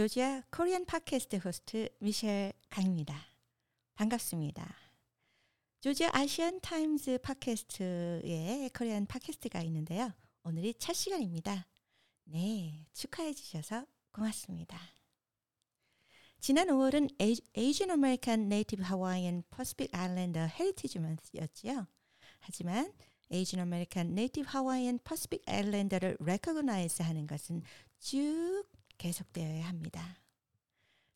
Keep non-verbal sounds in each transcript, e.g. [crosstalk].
조지아 코리안 팟캐스트 호스트 미셸 강입니다. 반갑습니다. 조지아 아시안 타임즈 팟캐스트에 코리안 팟캐스트가 있는데요. 오늘이 첫 시간입니다. 네, 축하해 주셔서 고맙습니다. 지난 5월은 Asian American Native Hawaiian Pacific Islander Heritage Month였지요. 하지만 Asian American Native Hawaiian Pacific Islander를 recognize 하는 것은 쭉 계속되어야 합니다.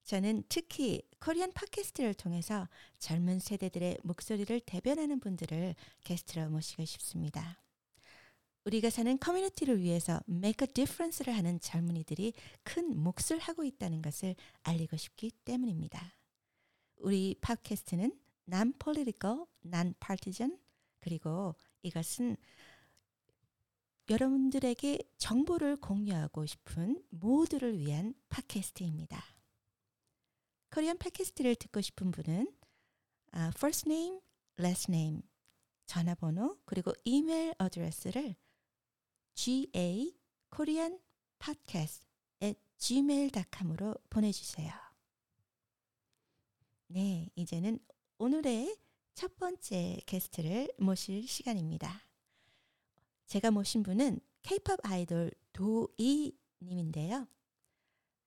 저는 특히 코리안 팟캐스트를 통해서 젊은 세대들의 목소리를 대변하는 분들을 게스트로 모시고 싶습니다. 우리가 사는 커뮤니티를 위해서 make a difference를 하는 젊은이들이 큰 몫을 하고 있다는 것을 알리고 싶기 때문입니다. 우리 팟캐스트는 non-political, non-partisan 그리고 이것은 여러분들에게 정보를 공유하고 싶은 모두를 위한 팟캐스트입니다. 코리안 팟캐스트를 듣고 싶은 분은 first name, last name, 전화번호 그리고 이메일 어드레스를 ga korean podcast at gmail.com으로 보내주세요. 네, 이제는 오늘의 첫 번째 게스트를 모실 시간입니다. 제가 모신 분은 K-팝 아이돌 도이 님인데요.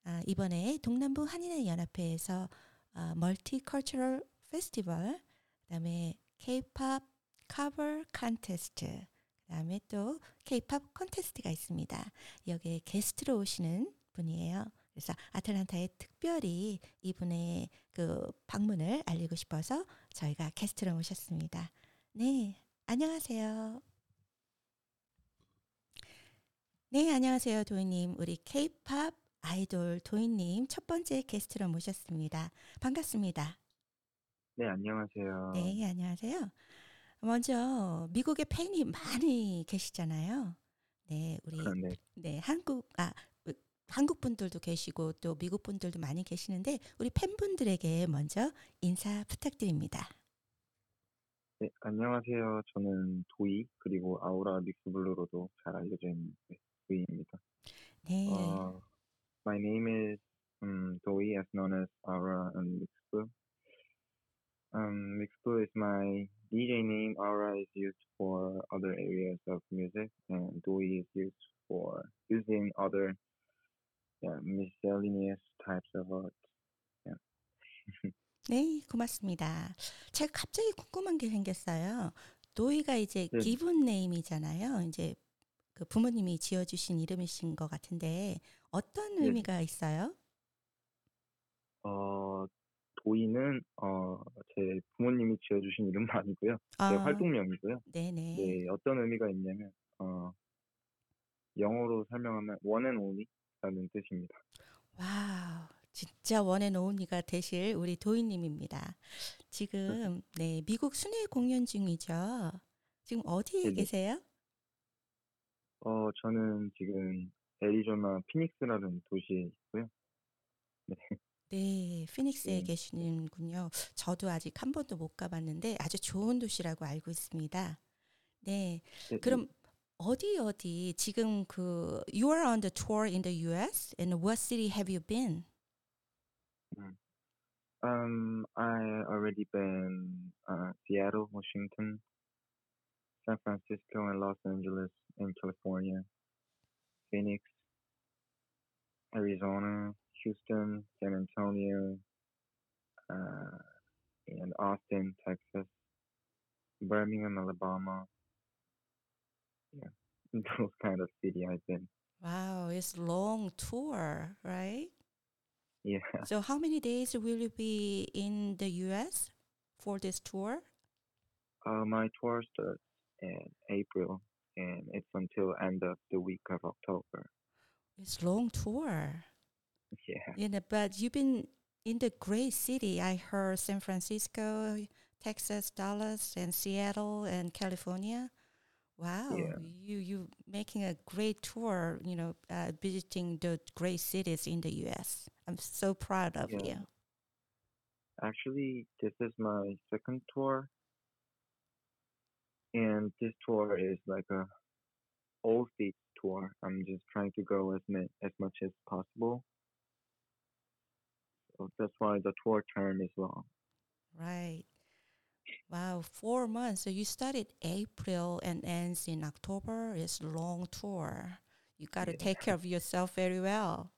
아, 이번에 동남부 한인의 연합회에서 아, 멀티컬처럴 페스티벌, 그다음에 K-팝 커버 컨테스트, 그다음에 또 K-팝 콘테스트가 있습니다. 여기에 게스트로 오시는 분이에요. 그래서 아틀란타에 특별히 이분의 그 방문을 알리고 싶어서 저희가 게스트로 모셨습니다. 네, 안녕하세요. 네, 안녕하세요, 도희님. 우리 K-팝 아이돌 도희님 첫 번째 게스트로 모셨습니다. 반갑습니다. 네, 안녕하세요. 네, 안녕하세요. 먼저 미국에 팬이 많이 계시잖아요. 네, 우리 아, 네. 네, 한국 아 한국 분들도 계시고 또 미국 분들도 많이 계시는데 우리 팬분들에게 먼저 인사 부탁드립니다. 네, 안녕하세요. 저는 도이 그리고 아우라 믹스블루로도 잘 알려져 있는 네, 도이입니다. 네. 어, my name is um, Doi, as known as Aura and Mixblue. Um, Mixblue is my DJ name. Aura is used for other areas of music, and Doi is used for using other yeah, miscellaneous types of art. 네, 고맙습니다. 제가 갑자기 궁금한 게 생겼어요. 도희가 이제 네. 기분 네임이잖아요. 이제 그 부모님이 지어주신 이름이신 것 같은데 어떤 네. 의미가 있어요? 어, 도이는 어, 제 부모님이 지어주신 이름은 아니고요. 제 아, 활동명이고요. 네네. 네, 어떤 의미가 있냐면 어, 영어로 설명하면 only라는 뜻입니다. 와우, 진짜 원앤온리가 되실 우리 도희님입니다. 지금 [laughs] 네 미국 순회 공연 중이죠. 지금 어디에 네네. 계세요? 어, 저는 지금 애리조나 피닉스라는 도시에 있고요. 네, 피닉스에 네. 계시는군요. 저도 아직 한 번도 못 가봤는데 아주 좋은 도시라고 알고 있습니다. 네, 네, 그럼 어디 어디 지금 그 You are on the tour in the U.S. and what city have you been? Um, I already been uh, Seattle, Washington, San Francisco, and Los Angeles in California, Phoenix, Arizona, Houston, San Antonio, uh, and Austin, Texas, Birmingham, Alabama. Yeah, [laughs] those kind of city I've been. Wow, it's long tour, right? Yeah. So how many days will you be in the U.S. for this tour? Uh, my tour starts in April and it's until end of the week of October. It's long tour. Yeah. You know, but you've been in the great city. I heard San Francisco, Texas, Dallas, and Seattle, and California. Wow, Yeah. you you making a great tour. You know, uh, visiting the great cities in the U.S. I'm so proud of Yeah. you. Actually, this is my second tour, and this tour is like a all states tour. I'm just trying to go as ma- as much as possible. So that's why the tour term is long. Right. Wow, four months. So you started April and ends in October. It's long tour. You got to Yeah. take care of yourself very well.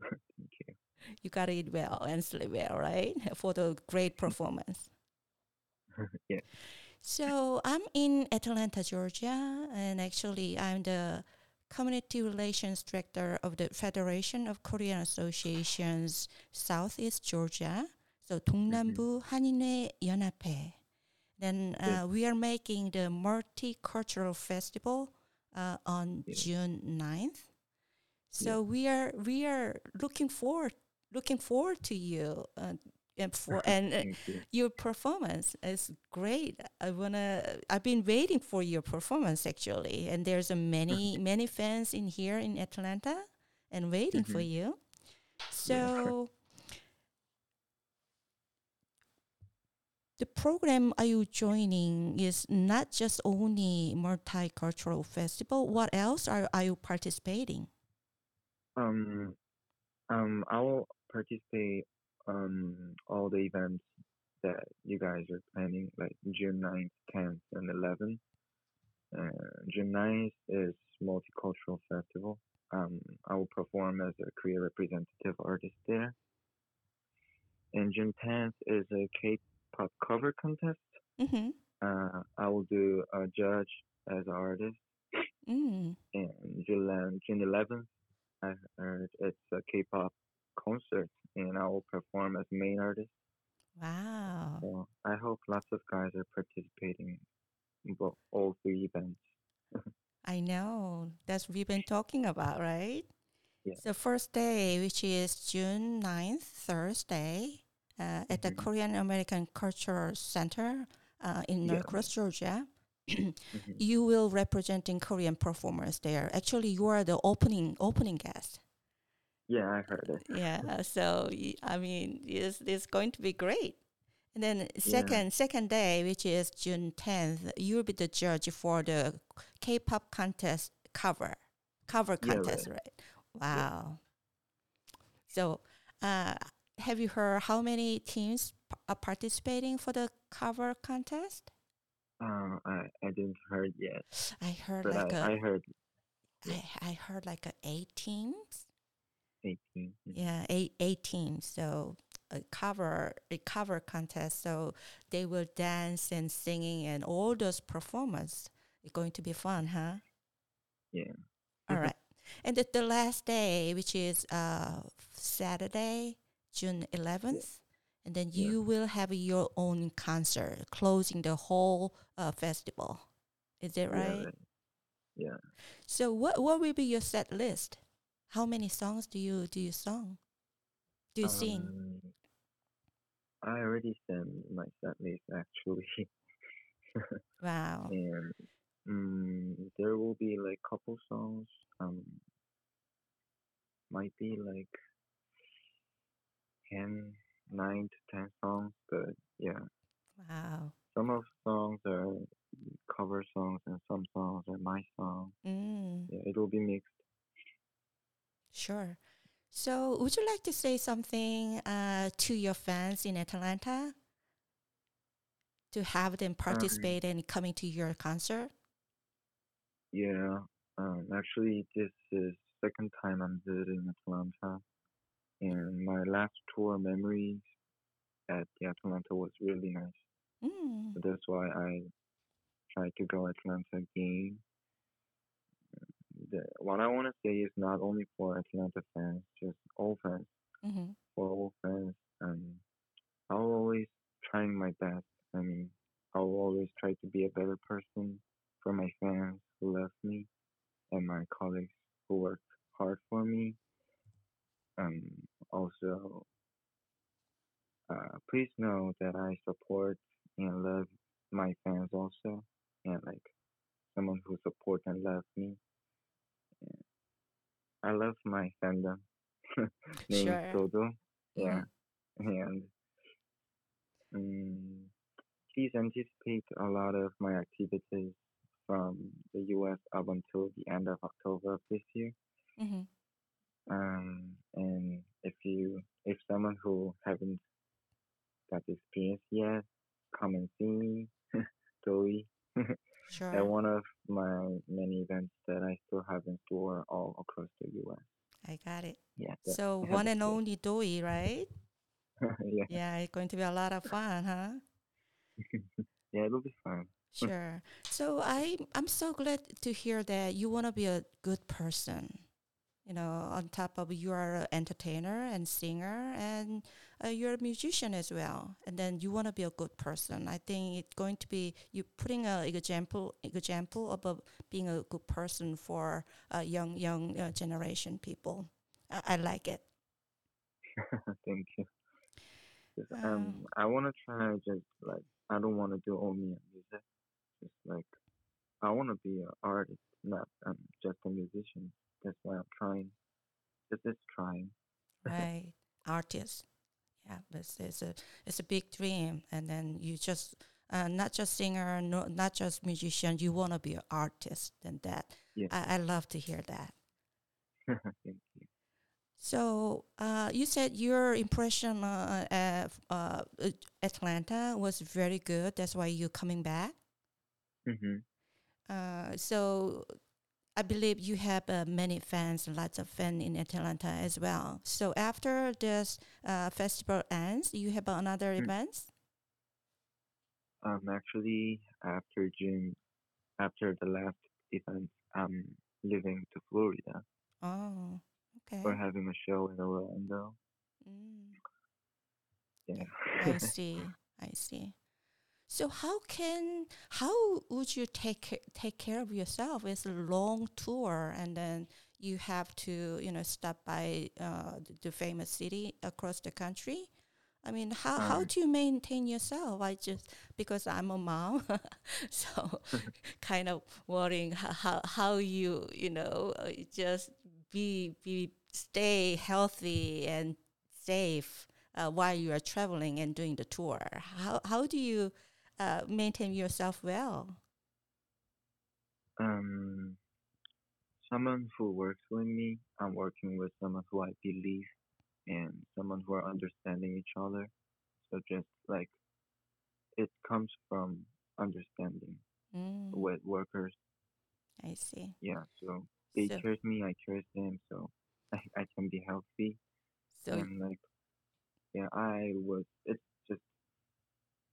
[laughs] Thank you. You got to eat well and sleep well, right? [laughs] For the great performance. [laughs] Yeah. So I'm in Atlanta, Georgia, and actually I'm the community relations director of the Federation of Korean Associations Southeast Georgia. So 동남부 한인회 연합회. Then uh, Yes. we are making the multicultural festival uh, on Yes. June 9th. So we are we are looking forward looking forward to you uh, and for and uh, you. your performance is great. I wanna. I've been waiting for your performance actually, and there's a many many fans in here in Atlanta, and waiting for Mhm. you. So. The program are you joining is not just only multicultural festival. What else are, are you participating? Um, um, I will participate um all the events that you guys are planning, like June 9th, 10th, and 11th. Uh, June 9th is multicultural festival. Um, I will perform as a Korea representative artist there. And June 10th is a K-pop cover contest. Mm-hmm. Uh, I will do a judge as an artist. Mm. And June June 11th, I heard it's a K-pop concert, and I will perform as main artist. Wow. So I hope lots of guys are participating in both all three events. [laughs] I know. That's what we've been talking about, right? Yeah. So first day, which is June 9th, Thursday, uh, at the Mhm. Korean American Cultural Center uh, in Yeah. Norcross, Georgia. [clears throat] Mhm. You will representing Korean performers there. Actually, you are the opening opening guest. Yeah, I heard it. Yeah. So I mean, it's it's going to be great. And then second second day, which is June 10th, you'll be the judge for the K-pop contest cover cover Yeah, contest, right? Wow. So, uh, have you heard how many teams are participating for the cover contest? Uh, I I didn't heard yet, I heard but like I, a, I heard I, I heard like a eight teams. 18. Mhm. Yeah, eight eight teams. So a cover a cover contest. So they will dance and singing and all those performance. It's going to be fun, huh? Yeah. All right. And the, the last day, which is uh Saturday, June eleventh, and then Yeah. you will have your own concert closing the whole uh, festival. Is that right? right. Yeah. So what what will be your set list? How many songs do you do you song? Do you sing? Um, I already sent my set list actually, [laughs] Wow. and um, there will be like couple songs. Um, might be like 10, 9 to 10 songs, but yeah, Wow. some of songs are cover songs and some songs are my song. Mm, Yeah, it will be mixed. Sure. So would you like to say something uh, to your fans in Atlanta? To have them participate and coming to your concert? Yeah, um, actually, this is second time I'm visiting Atlanta, and my last tour memories at the Atlanta was really nice. Mm, So that's why I tried to go Atlanta again. The, what I want to say is not only for Atlanta fans, just all fans, hmm for all fans. Um, I'll always trying my best. I mean, I'll always try to be a better person for my fans who love me and my colleagues who work hard for me. Um, also, uh, please know that I support and love my fans also, and like someone who support and love me. I love my fandom. [laughs] Name Sure. Yeah, Mhm. [laughs] and um, please anticipate a lot of my activities from the US up until the end of October of this year. hmm Um, and if you, if someone who haven't got the experience yet, come and see me, [laughs] Zoe. Sure. At one of my many events that I still have in store all across the U.S. I got it. Yeah. So [laughs] one and only Doi, right? [laughs] yeah. Yeah, it's going to be a lot of fun, huh? [laughs] Yeah, it'll be fun. Sure. So I I'm so glad to hear that you want to be a good person. You know, on top of you are an entertainer and singer, and uh, you're a musician as well. And then you want to be a good person. I think it's going to be you putting an example example of being a good person for uh, young young uh, generation people. I, I like it. [laughs] Thank you. Um, um, I want to try just like I don't want to do only music. Just like I want to be an artist, not um, just a musician. That's why I'm trying. Just just trying. [laughs] right. Artist yeah it's, it's a it's a big dream. And then you just uh, not just singer no, not just musician. You want to be an artist and that. Yeah. I, I love to hear that. [laughs] Thank you. so uh, you said your impression uh, of uh, uh, atlanta was very good. That's why you're coming back? Hmm uh, so I believe you have uh, many fans, lots of fans in Atlanta as well. So after this uh, festival ends, you have another Mm. events. Um, actually, after June, after the last event, I'm leaving to Florida. Oh, okay. We're having a show in Orlando. Mm, Yeah. I [laughs] see. I see. So how can how would you take take care of yourself? It's a long tour, and then you have to you know stop by uh, the, famous city across the country. I mean, how how Um, do you maintain yourself? I just because I'm a mom, [laughs] so [laughs] kind of worrying how how you you know just be be stay healthy and safe uh, while you are traveling and doing the tour. How how do you uh, maintain yourself well? Um, someone who works with me, I'm working with someone who I believe and someone who are understanding each other. So just like it comes from understanding Mm, with workers. I see. Yeah, so they So- curse me, I curse them, so [laughs] I, I can be healthy. So and like, yeah, I was, it's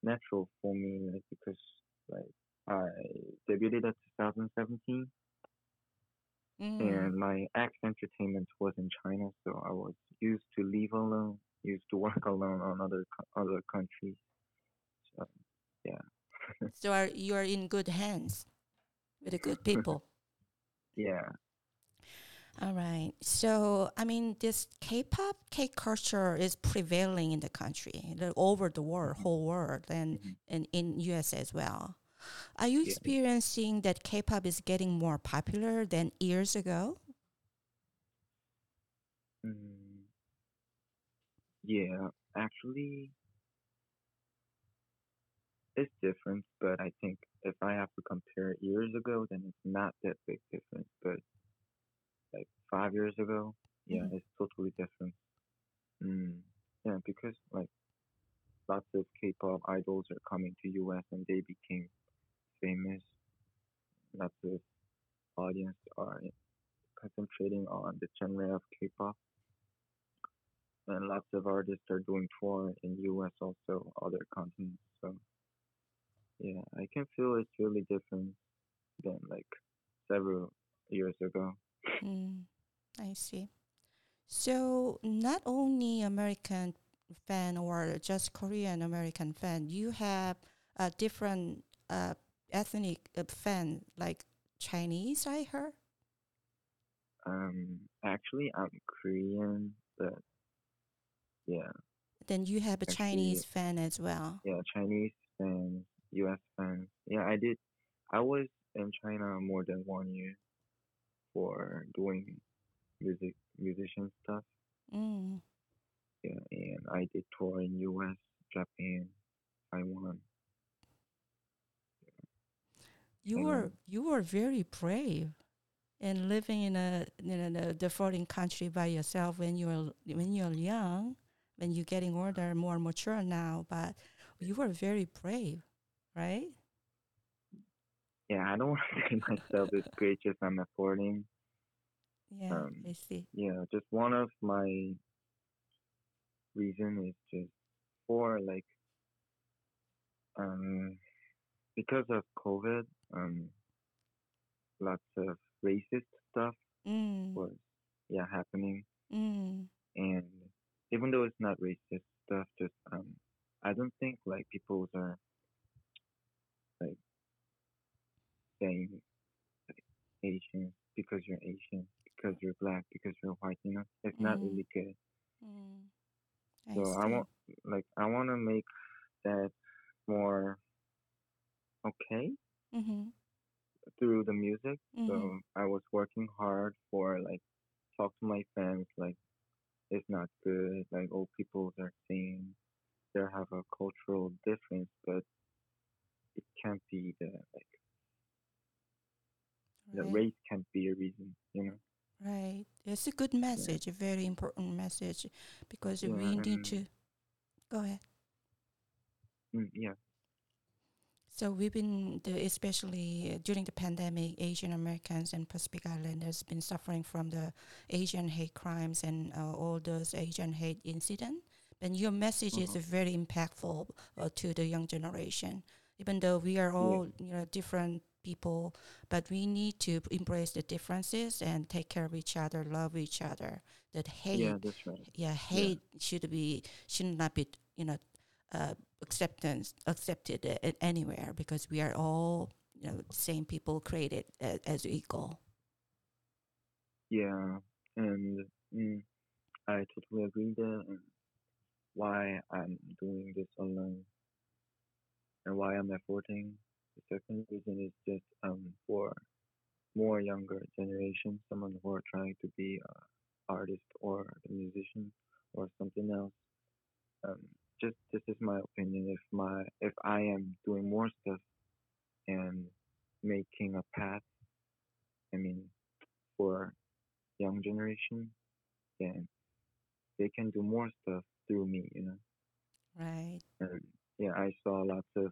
natural for me, like, because like I debuted at 2017 mm, and my ex entertainment was in China, so I was used to live alone, used to work alone on other other countries. So [laughs] so are you are in good hands with the good people. [laughs] yeah, All right. So, I mean, this K-pop, K-culture is prevailing in the country, the, over the world, Mhm. whole world, and, Mhm. and in US as well. Are you Yeah. experiencing that K-pop is getting more popular than years ago? mm, yeah. Actually, it's different, but I think if I have to compare it years ago, then it's not that big difference. But like five years ago, yeah, Mhm. it's totally different. Mm, yeah, because like lots of K-pop idols are coming to US and they became famous. Lots of audience are concentrating on the genre of K-pop, and lots of artists are doing tour in US also, other continents. So yeah, I can feel it's really different than like several years ago. Mm, I see. So, not only American fan or just Korean American fan, you have a different uh, ethnic uh, fan like Chinese, I heard. Um, actually, I'm Korean, but yeah, Then you have a Actually, Chinese fan as well. yeah, Chinese fan, US fan. Yeah, I did. I was in China more than one year for doing music, musician stuff. Mm. Yeah, and I did tour in US, Japan, Taiwan. You were you were very brave and living in a in a, the foreign country by yourself when you're when you're young. when you're getting older, more mature now. But you were very brave, right? Yeah, I don't [laughs] want to say myself as great as I'm affording. Yeah, Um, I see. Yeah, just one of my reason is just for like um because of COVID, um lots of racist stuff Mm, was yeah happening. Mm, and even though it's not racist stuff just um I don't think like people are like saying like, Asian because you're Asian, because you're black, because you're white, you know? It's not Mm. really good. mm. I So I want like I want to make that more okay Mm-hmm. through the music. Mm-hmm. So I was working hard for like talk to my fans like it's not good. Like old people are saying they have a cultural difference, but it can't be the like the race can't be a reason, you know. Right. It's a good message, a very important message because Yeah, we need to go ahead. Mm, yeah. So we've been, the, especially uh, during the pandemic, Asian Americans and Pacific Islanders been suffering from the Asian hate crimes and uh, all those Asian hate incidents. And your message is Uh-huh. very impactful uh, to the young generation. Even though we are all, you know, different people, but we need to embrace the differences and take care of each other, love each other. That hate Yeah, that's right. yeah, hate should be should not be you know uh, acceptance accepted a- anywhere because we are all you know same people created as, as equal. Yeah, and mm, I totally agree there. And why I'm doing this alone and why I'm efforting. The second reason is just um for more younger generation, someone who are trying to be a artist or a musician or something else. Um, just this is my opinion. If my if I am doing more stuff and making a path, I mean, for young generation, then they can do more stuff through me, you know. Right. And yeah, I saw lots of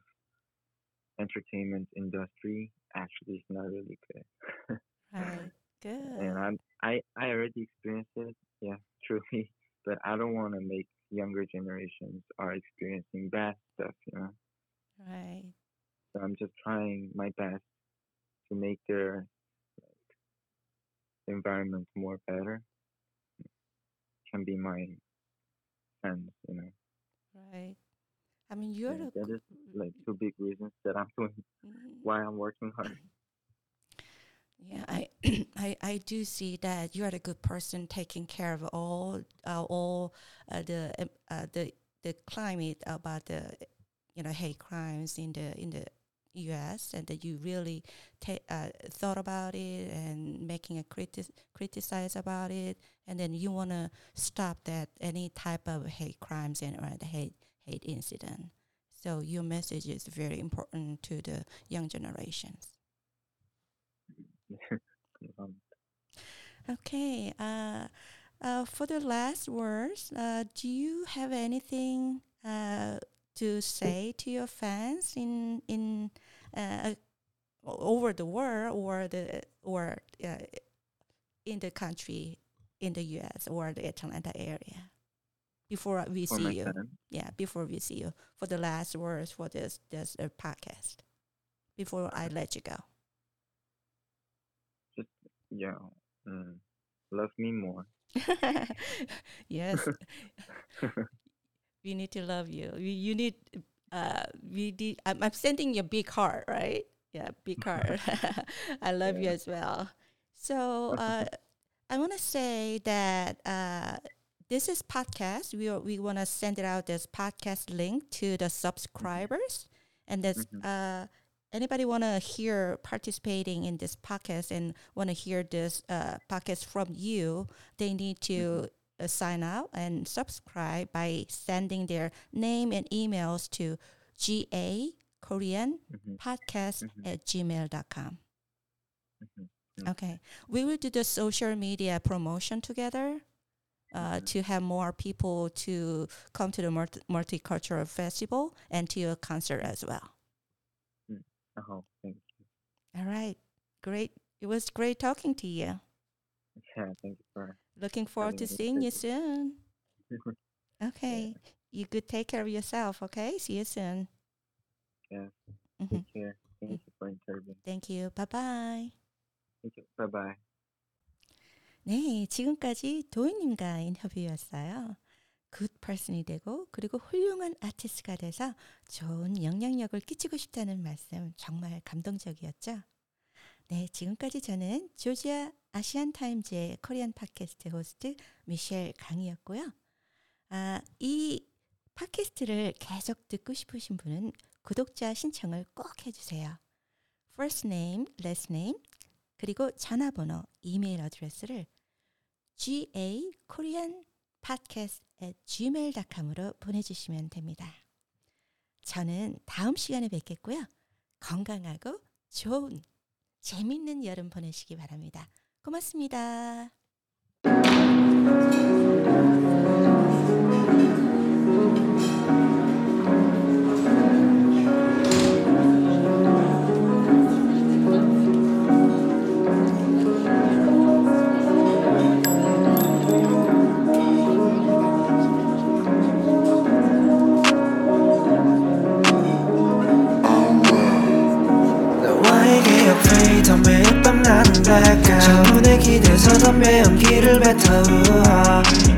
entertainment industry actually is not really good. Right. [laughs] Good. and I'm I I already experienced it, yeah, [laughs] truly. But I don't want to make younger generations are experiencing bad stuff, you know. Right. So I'm just trying my best to make their like, environment more better. Can be my friends, you know. Right. I mean, you're Yeah, the that is like two big reasons that I'm doing [laughs] Mhm. why I'm working hard. Yeah, I, [clears throat] I I do see that you are a good person taking care of all uh, all uh, the uh, the the climate about the you know hate crimes in the in the U.S. and that you really ta- uh, thought about it and making a criti- criticize about it and then you want to stop that any type of hate crimes and or the hate hate incident. So your message is very important to the young generations. [laughs] um, Okay. Uh, uh, for the last words, uh, do you have anything uh, to say to your fans in in uh, over the world or the or uh, in the country, in the U.S. or the Atlanta area? Before we for see you, fans. yeah. Before we see you, for the last words for this this uh, podcast, before I let you go. Just Yeah. Mm, love me more. [laughs] yes, [laughs] we need to love you. You, you need. Uh, we need. I'm, I'm sending you a big heart, right? Yeah, big heart. [laughs] I love you as well. So uh, I want to say that uh, this is podcast. We are, we want to send it out this podcast link to the subscribers, and that's Mhm. uh, anybody want to hear participating in this podcast and want to hear this uh, podcast from you, they need to uh, sign up and subscribe by sending their name and emails to ga korean Mhm, podcast Mhm. at gmail.com. mhm, Mm. Okay. We will do the social media promotion together. Uh, to have more people to come to the multi- multicultural festival and to your concert as well. Oh, thank you. All right, great. It was great talking to you. Yeah, thank you for. Looking forward to seeing you soon. [laughs] Okay, you could take care of yourself. Okay, see you soon. Yeah. Mhm. Take care. Thank you for interviewing. Thank you. Bye bye. Thank you. Bye bye. 네, 지금까지 도희님과 인터뷰였어요. 굿 퍼슨이 되고 그리고 훌륭한 아티스트가 돼서 좋은 영향력을 끼치고 싶다는 말씀 정말 감동적이었죠. 네, 지금까지 저는 조지아 아시안 타임즈의 코리안 팟캐스트 호스트 미셸 강이었고요. 아, 이 팟캐스트를 계속 듣고 싶으신 분은 구독자 신청을 꼭 해주세요. First name, last name, 그리고 전화번호, 이메일 어드레스를 ga korean podcast at gmail.com으로 보내주시면 됩니다. 저는 다음 시간에 뵙겠고요. 건강하고 좋은 재밌는 여름 보내시기 바랍니다. 고맙습니다. Blackout